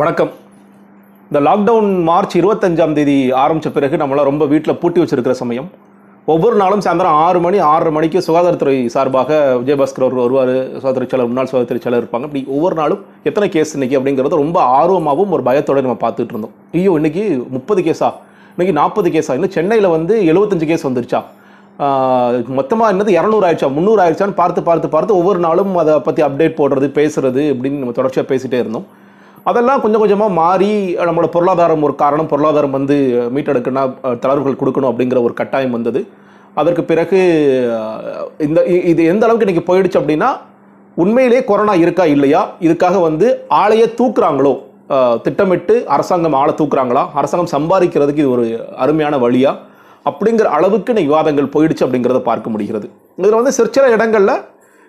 வணக்கம். இந்த lockdown March இருபத்தஞ்சாம் தேதி ஆரம்பித்த பிறகு நம்மளாம் ரொம்ப வீட்டில் பூட்டி வச்சிருக்கிற சமயம். ஒவ்வொரு நாளும் சாயந்தரம் ஆறு மணி ஆறரை மணிக்கு சுகாதாரத்துறை சார்பாக விஜயபாஸ்கர் அவர் வருவார். சுகாதாரத்துறை செயலர் முன்னாள் சுகாதாரத்துறை செயலர் இருப்பாங்க. இப்படி ஒவ்வொரு நாளும் எத்தனை கேஸ் இன்னைக்கு அப்படிங்கிறது ரொம்ப ஆர்வமாகவும் ஒரு பயத்தோடு நம்ம பார்த்துட்டு இருந்தோம். ஐயோ இன்னைக்கு முப்பது கேஸா இன்றைக்கி நாற்பது கேஸா இன்னும் சென்னையில் வந்து எழுபத்தஞ்சு கேஸ் வந்துருச்சா? மொத்தமாக என்னது இரநூறு ஆயிடுச்சா? முந்நூறு ஆயிடுச்சான்னு பார்த்து பார்த்து பார்த்து ஒவ்வொரு நாளும் அதை பற்றி அப்டேட் போடுறது பேசுறது இப்படின்னு நம்ம தொடர்ச்சியாக பேசிகிட்டே இருந்தோம். அதெல்லாம் கொஞ்சம் கொஞ்சமாக மாறி நம்மளோட பொருளாதாரம் ஒரு காரணம் பொருளாதாரம் வந்து மீட்டெடுக்கணும் தளர்வுகள் கொடுக்கணும் அப்படிங்கிற ஒரு கட்டாயம் வந்தது. அதற்கு பிறகு இந்த இது எந்த அளவுக்கு இன்றைக்கி போயிடுச்சு அப்படின்னா உண்மையிலேயே கொரோனா இருக்கா இல்லையா? இதுக்காக வந்து ஆளையே தூக்குறாங்களோ? திட்டமிட்டு அரசாங்கம் ஆளை தூக்குறாங்களா? அரசாங்கம் சம்பாதிக்கிறதுக்கு இது ஒரு அருமையான வழியா? அப்படிங்கிற அளவுக்கு இன்னைக்கு விவாதங்கள் போயிடுச்சு அப்படிங்கிறத பார்க்க முடிகிறது. இதில் வந்து சிற்சில இடங்களில்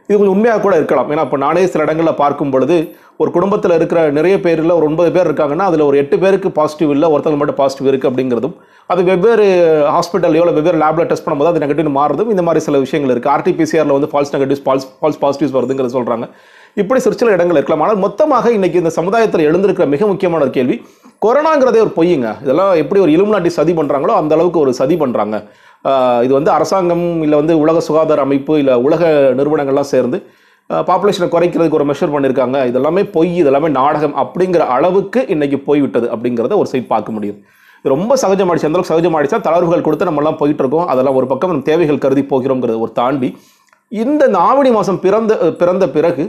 இது கொஞ்சம் உண்மையாக கூட இருக்கலாம். ஏன்னா இப்போ நானே சில இடங்களில் பார்க்கும் பொழுது ஒரு குடும்பத்தில் இருக்கிற நிறைய பேரில் ஒரு ஒன்பது பேர் இருக்காங்கன்னா அதில் ஒரு எட்டு பேருக்கு பாசிட்டிவ் இல்லை ஒருத்தங்க மட்டும் பாசிட்டிவ் இருக்குது அப்படிங்கிறதும் அது வெவ்வேறு ஹாஸ்பிட்டல்லையோ இல்லை வெவ்வேறு லேபில் டெஸ்ட் பண்ணும்போது அது நெகட்டிவ் மாறுதும் இந்த மாதிரி சில விஷயங்கள் இருக்குது ஆர்டிபிசிஆரில் வந்து false negatives false false positives வருதுங்கிறது சொல்கிறாங்க இப்படி சிறு சில இடங்கள் இருக்கலாம். ஆனால் மொத்தமாக இன்னைக்கு இந்த சமுதாயத்தில் எழுந்திருக்கிற மிக முக்கியமான ஒரு கேள்வி கொரோனாங்கிறதே ஒரு பொய்யுங்க இதெல்லாம் எப்படி ஒரு இலுமினாட்டி சதி பண்ணுறாங்களோ அந்த அளவுக்கு ஒரு சதி பண்ணுறாங்க இது வந்து அரசாங்கம் இல்லை வந்து உலக சுகாதார அமைப்பு இல்லை உலக நிறுவனங்கள்லாம் சேர்ந்து பாப்புலேஷனை குறைக்கிறதுக்கு ஒரு மெஷர் பண்ணியிருக்காங்க இதெல்லாமே பொய் இதெல்லாமே நாடகம் அப்படிங்கிற அளவுக்கு இன்றைக்கி போய்விட்டது அப்படிங்கிறத ஒரு சைட் பார்க்க முடியுது. ரொம்ப சகஜமாயிடுச்சு. அந்த அளவுக்கு சகஜமாயிடுச்சா? தளர்வுகள் கொடுத்து நம்மலாம் போயிட்டுருக்கோம். போயிட்டு இருக்கோம் அதெல்லாம் ஒரு பக்கம் நம்ம தேவைகள் கருதி போகிறோங்கிறத ஒரு தாண்டி இந்த இந்த ஆவணி மாதம் பிறந்த பிறந்த பிறகு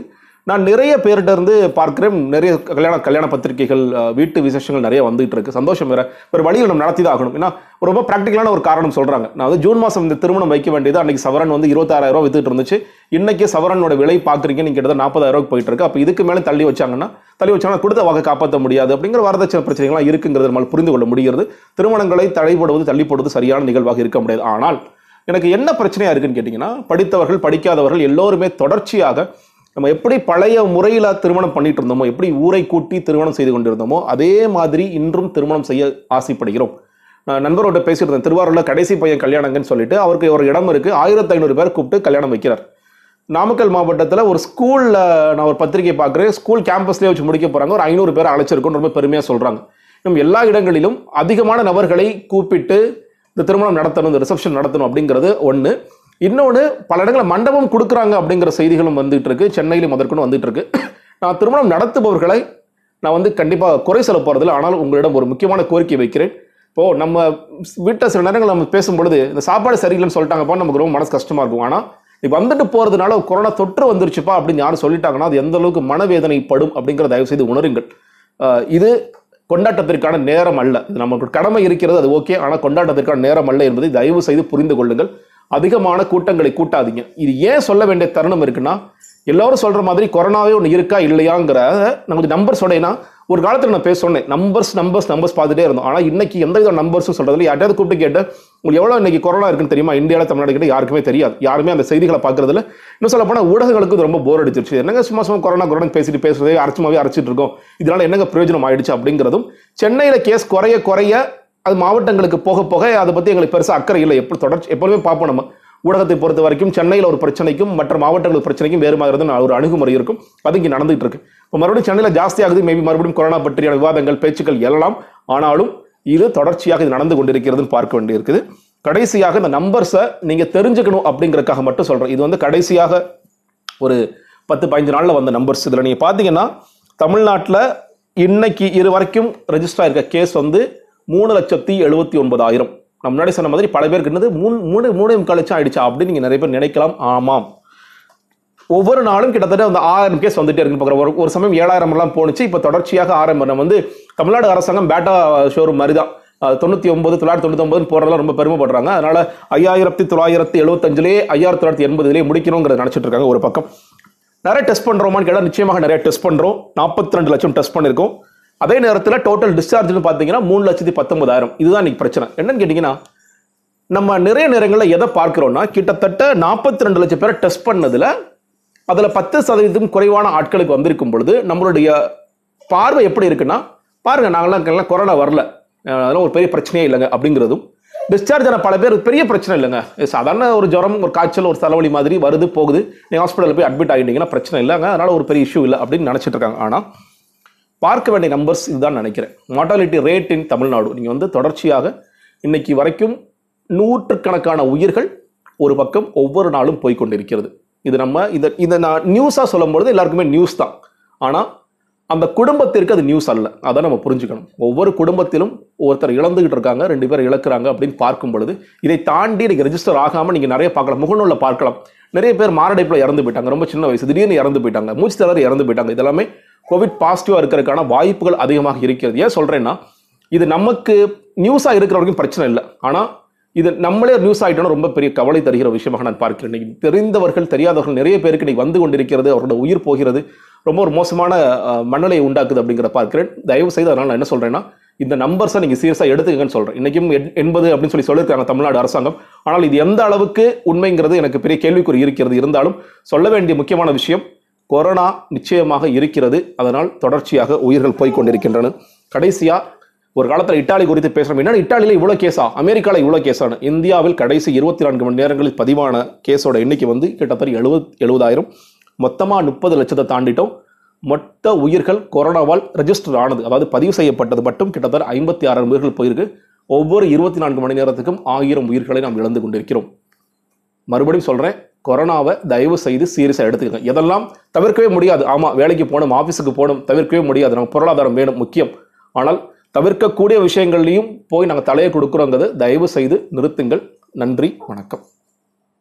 நான் நிறைய பேர்கிட்ட இருந்து பார்க்குறேன். நிறைய கல்யாண கல்யாண பத்திரிகைகள் வீட்டு விசேஷங்கள் நிறைய வந்துகிட்டு இருக்கு. சந்தோஷம் வேற. ஒரு வழியில் நம்ம நடத்தி தான் ஆகணும். ஏன்னா ரொம்ப ப்ராக்டிக்கலான ஒரு காரணம் சொல்கிறாங்க நான் வந்து ஜூன் மாதம் இந்த திருமணம் வைக்க வேண்டியது அன்னைக்கு சவரன் வந்து இருபத்தாறாயிரம் வித்துட்டு இருந்துச்சு. இன்னைக்கு சவரனோட விலை பார்க்குறீங்க. நீங்கள் கிட்டத்தட்ட நாற்பதாயிரம் போயிட்டு இருக்கு. அப்போ இதுக்கு மேலே தள்ளி வச்சாங்கன்னா தள்ளி வச்சாங்கன்னா கொடுத்த வாக்கு காப்பாற்ற முடியாது அப்படிங்கிற வரதட்சணை பிரச்சனைகள்லாம் இருக்குங்கிறது நம்மளால் புரிந்து கொள்ள முடிகிறது. திருமணங்களை தடைபடுவது தள்ளிப்படுவது சரியான நிகழ்வாக இருக்க முடியாது. ஆனால் எனக்கு என்ன பிரச்சனையாக இருக்குன்னு கேட்டிங்கன்னா படித்தவர்கள் படிக்காதவர்கள் எல்லோருமே தொடர்ச்சியாக நம்ம எப்படி பழைய முறையில் திருமணம் பண்ணிட்டு இருந்தோமோ எப்படி ஊரை கூட்டி திருமணம் செய்து கொண்டிருந்தோமோ அதே மாதிரி இன்றும் திருமணம் செய்ய ஆசைப்படுகிறோம். நண்பரோட பேசிட்டு இருந்தேன் கடைசி பையன் கல்யாணங்கன்னு சொல்லிட்டு அவருக்கு ஒரு இடம் இருக்கு ஆயிரத்தி ஐநூறு பேர் கூப்பிட்டு கல்யாணம் வைக்கிறார். நாமக்கல் மாவட்டத்தில் ஒரு ஸ்கூலில் நான் ஒரு பத்திரிகை பார்க்குறேன் ஸ்கூல் கேம்பஸ்லேயே வச்சு முடிக்க போகிறாங்க ஒரு ஐநூறு பேர் அழைச்சிருக்கோன்னு ரொம்ப பெருமையாக சொல்கிறாங்க இன்னும் எல்லா இடங்களிலும் அதிகமான நபர்களை கூப்பிட்டு இந்த திருமணம் நடத்தணும் இந்த ரிசப்ஷன் நடத்தணும் அப்படிங்கிறது ஒன்று இன்னொன்று பல இடங்களில் மண்டபம் கொடுக்குறாங்க அப்படிங்கிற செய்திகளும் வந்துட்டு இருக்கு. சென்னையிலும் அதற்குன்னு வந்துட்டு இருக்கு. நான் திருமணம் நடத்துபவர்களை நான் வந்து கண்டிப்பாக குறை சொல்ல போகிறதில்ல ஆனால் உங்களிடம் ஒரு முக்கியமான கோரிக்கை வைக்கிறேன். இப்போ நம்ம வீட்டை சில நேரங்கள் நம்ம பேசும்பொழுது இந்த சாப்பாடு சரியில்லைன்னு சொல்லிட்டாங்கப்பா நமக்கு ரொம்ப மனசு கஷ்டமா இருக்கும். ஆனால் இப்போ வந்துட்டு போறதுனால கொரோனா தொற்று வந்துருச்சுப்பா அப்படின்னு யாரும் சொல்லிட்டாங்கன்னா அது எந்த அளவுக்கு மனவேதனைப்படும் அப்படிங்கிற தயவு செய்து உணருங்கள் இது கொண்டாட்டத்திற்கான நேரம் அல்ல. இது நமக்கு கடமை இருக்கிறது அது ஓகே. ஆனால் கொண்டாட்டத்திற்கான நேரம் அல்ல என்பதை தயவு செய்து புரிந்து கொள்ளுங்கள். அதிகமான கூட்டங்களை கூட்டாதீங்க. இது ஏன் சொல்ல வேண்டிய தருணம் இருக்குன்னா எல்லாரும் சொல்ற மாதிரி கொரோனாவே ஒன்று இருக்கா இல்லையாங்கிற நான் கொஞ்சம் நம்பர் சொன்னேன்னா ஒரு காலத்தில் நான் பேச சொன்னேன். நம்பர்ஸ் நம்பர்ஸ் நம்பர்ஸ் பார்த்துட்டே இருந்தோம். ஆனால் இன்னைக்கு எந்த வித நம்பர்ஸும் சொல்றதுல யார்ட்டாவது கூப்பிட்டு கேட்டு உங்களுக்கு எவ்வளோ இன்னைக்கு கொரோனா இருக்குன்னு தெரியுமா? இந்தியாவில் தமிழ்நாடு கிட்ட யாருக்குமே தெரியாது. யாருமே அந்த செய்திகளை பார்க்கறதில்ல. இன்னும் சொல்ல போனால் ஊடகங்களுக்கு ரொம்ப போர் அடிச்சிருச்சு. என்னங்க சும்மா சும்மா கொரோனா கொரோனா பேசிட்டு பேசுறதே அரைச்சுமாவே அரைச்சிட்டு இருக்கோம். இதனால என்னங்க பிரயோஜனம் ஆயிடுச்சு அப்படிங்கிறதும் சென்னையில் கேஸ் குறைய குறைய அது மாவட்டங்களுக்கு போக போக அதை பற்றி எங்களுக்கு பெருசாக அக்கறை இல்லை. எப்படி தொடர்ச்சி எப்பொழுதுமே பார்ப்போம் நம்ம. ஊடகத்தை பொறுத்த வரைக்கும் சென்னையில் ஒரு பிரச்சனைக்கும் மற்ற மாவட்டங்கள் பிரச்சனைக்கும் வேறு மாதிரி ஒரு அணுகுமுறை இருக்கும். அது இங்கே நடந்துகிட்டு இருக்கு. இப்போ மறுபடியும் சென்னையில் ஜாஸ்தியாகுது மேபி மறுபடியும் கொரோனா பற்றியான விவாதங்கள் பேச்சுக்கள் எல்லாம் ஆனாலும் இது தொடர்ச்சியாக இது நடந்து கொண்டிருக்கிறதுன்னு பார்க்க வேண்டியிருக்குது. கடைசியாக இந்த நம்பர்ஸை நீங்கள் தெரிஞ்சுக்கணும் அப்படிங்கறதுக்காக மட்டும் சொல்கிறேன் இது வந்து கடைசியாக ஒரு பத்து பதினஞ்சு நாளில் வந்த நம்பர்ஸ் இதில் நீங்கள் பார்த்தீங்கன்னா தமிழ்நாட்டில் இன்னைக்கு இது வரைக்கும் ரெஜிஸ்டர் ஆயிருக்க கேஸ் வந்து மூணு லட்சத்தி எழுபத்தி ஒன்பதாயிரம். நான் முன்னாடி சொன்ன மாதிரி பல பேருக்கு என்னது? மூணு மூணு மூணு முக்கால் லட்சம் ஆயிடுச்சா அப்படின்னு நீங்கள் நிறைய பேர் நினைக்கலாம். ஆமாம். ஒவ்வொரு நாளும் கிட்டத்தட்ட அந்த ஆயிரம் கேஸ் வந்துட்டே இருக்கு பார்க்குற ஒரு ஒரு சமயம் ஏழாயிரம் எல்லாம் போணுச்சு. இப்போ தொடர்ச்சியாக ஆரம்பம். நம்ம வந்து தமிழ்நாடு அரசாங்கம் பேட்டா ஷோரூம் மாதிரி தான் தொண்ணூற்றி தொண்ணூத்தி ஒன்பது தொள்ளாயிரத்தி தொண்ணூத்தி ஒன்பது போறதெல்லாம் ரொம்ப பெருமைப்படுறாங்க. அதனால ஐயாயிரத்தி தொள்ளாயிரத்தி எழுபத்தஞ்சிலேயே ஐயாயிரத்தி தொள்ளாயிரத்தி எண்பதுலேயே முடிக்கணுங்கிறத நினச்சிட்டு இருக்காங்க ஒரு பக்கம். நிறைய டெஸ்ட் பண்ணுறோமான்னு கேட்டால் நிச்சயமாக நிறைய டெஸ்ட் பண்ணுறோம் நாற்பத்தி ரெண்டு லட்சம் டெஸ்ட் பண்ணியிருக்கோம் அதே நேரத்தில் டோட்டல் டிஸ்சார்ஜ்னு பார்த்தீங்கன்னா மூணு லட்சத்தி பத்தொன்பதாயிரம். இதுதான் இன்னைக்கு பிரச்சனை. என்னன்னு கேட்டிங்கன்னா நம்ம நிறைய நேரங்களில் எதை பார்க்குறோன்னா கிட்டத்தட்ட நாற்பத்தி ரெண்டு லட்சம் பேரை டெஸ்ட் பண்ணதில் அதில் பத்து சதவீதம் குறைவான ஆட்களுக்கு வந்திருக்கும் பொழுது நம்மளுடைய பார்வை எப்படி இருக்குன்னா பாருங்கள் நாங்களாம் கொரோனா வரல. அதெல்லாம் ஒரு பெரிய பிரச்சனையே இல்லைங்க அப்படிங்கிறதும். டிஸ்சார்ஜ் ஆன பல பேர் பெரிய பிரச்சனை இல்லைங்க. சாதாரண ஒரு ஜுரம் ஒரு காய்ச்சல் ஒரு தலைவலி மாதிரி வருது போகுது. நீங்கள் ஹாஸ்பிட்டலில் போய் அட்மிட் ஆகிட்டீங்கன்னா பிரச்சனை இல்லைங்க. அதனால ஒரு பெரிய இஷ்யூ இல்லை அப்படின்னு நினச்சிட்டு இருக்காங்க. ஆனால் பார்க்க வேண்டிய நம்பர்ஸ் இதுதான் நினைக்கிறேன். Mortality rate in Tamil Nadu. நீங்கள் வந்து தொடர்ச்சியாக இன்னைக்கு வரைக்கும் நூற்றுக்கணக்கான உயிர்கள் ஒரு பக்கம் ஒவ்வொரு நாளும் போய்கொண்டிருக்கிறது இது நம்ம இதை இதை நான் நியூஸாக சொல்லும்பொழுது எல்லாருக்குமே நியூஸ் தான். ஆனால் அந்த குடும்பத்திற்கு அது நியூஸ் அல்ல. அதை நம்ம புரிஞ்சுக்கணும். ஒவ்வொரு குடும்பத்திலும் ஒருத்தர் இழந்துகிட்டு இருக்காங்க ரெண்டு பேர் இழக்கிறாங்க அப்படின்னு பார்க்கும் பொழுது இதை தாண்டி நீங்கள் ரெஜிஸ்டர் ஆகாமல் நீங்கள் நிறைய பார்க்கலாம். முகநூலில் பார்க்கலாம். நிறைய பேர் மாரடைப்பில் இறந்து போயிட்டாங்க. ரொம்ப சின்ன வயசு. திடீர்னு இறந்து போயிட்டாங்க. மூச்சு திணறி இறந்து போயிட்டாங்க. இதெல்லாமே கோவிட் பாசிட்டிவாக இருக்கிறதுக்கான வாய்ப்புகள் அதிகமாக இருக்கிறது. ஏன் சொல்கிறேன்னா இது நமக்கு நியூஸாக இருக்கிற வரைக்கும் பிரச்சனை இல்லை. ஆனால் இது நம்மளே நியூஸ் ஆகிட்டோம்னா ரொம்ப பெரிய கவலை தருகிற விஷயமாக நான் பார்க்கிறேன். இன்னைக்கு தெரிந்தவர்கள் தெரியாதவர்கள் நிறைய பேருக்கு இன்னைக்கு வந்து கொண்டிருக்கிறது. அவரோட உயிர் போகிறது. ரொம்ப ஒரு மோசமான அஹ், மனநிலையை உண்டாக்குது அப்படிங்கிற பார்க்கிறேன். தயவு செய்து அதனால் நான் என்ன சொல்கிறேன்னா இந்த நம்பர்ஸை நீங்கள் சீரியஸாக எடுத்துக்கங்கன்னு சொல்கிறேன் இன்றைக்கும் எண்பது அப்படின்னு சொல்லி சொல்லியிருக்காங்க தமிழ்நாடு அரசாங்கம். ஆனால் இது எந்த அளவுக்கு உண்மைங்கிறது எனக்கு பெரிய கேள்விக்குறி இருக்கிறது. இருந்தாலும் சொல்ல வேண்டிய முக்கியமான விஷயம் கொரோனா நிச்சயமாக இருக்கிறது. அதனால் தொடர்ச்சியாக உயிர்கள் போய்கொண்டிருக்கின்றன. கடைசியாக ஒரு காலத்தில் இட்டாலி குறித்து பேசுகிறோம் என்னன்னா இட்டாலியில் இவ்வளோ கேஸா? அமெரிக்காவில் இவ்வளோ கேஸான. இந்தியாவில் கடைசி இருபத்தி நான்கு மணி நேரங்களில் பதிவான கேஸோட எண்ணிக்கை வந்து கிட்டத்தட்ட எழுபது எழுபதாயிரம் மொத்தமாக முப்பது லட்சத்தை தாண்டிட்டோம். மொத்த உயிர்கள் கொரோனாவால் ரெஜிஸ்டர் ஆனது அதாவது பதிவு செய்யப்பட்டது மட்டும் கிட்டத்தட்ட ஐம்பத்தி ஆறாயிரம் உயிர்கள் போயிருக்கு. ஒவ்வொரு இருபத்தி நான்கு மணி நேரத்துக்கும் ஆயிரம் உயிர்களை நாம் இழந்து கொண்டிருக்கிறோம். மறுபடியும் சொல்கிறேன் கொரோனாவை தயவு செய்து சீரியஸாக எடுத்துக்கங்க. இதெல்லாம் தவிர்க்கவே முடியாது. ஆமாம் வேலைக்கு போகணும் ஆஃபீஸுக்கு போகணும் தவிர்க்கவே முடியாது. நம்ம பொருளாதாரம் வேணும் முக்கியம். ஆனால் தவிர்க்கக்கூடிய விஷயங்கள்லையும் போய் நாங்கள் தலையை கொடுக்குறோங்கிறது தயவு செய்து நிறுத்துங்கள். நன்றி வணக்கம்.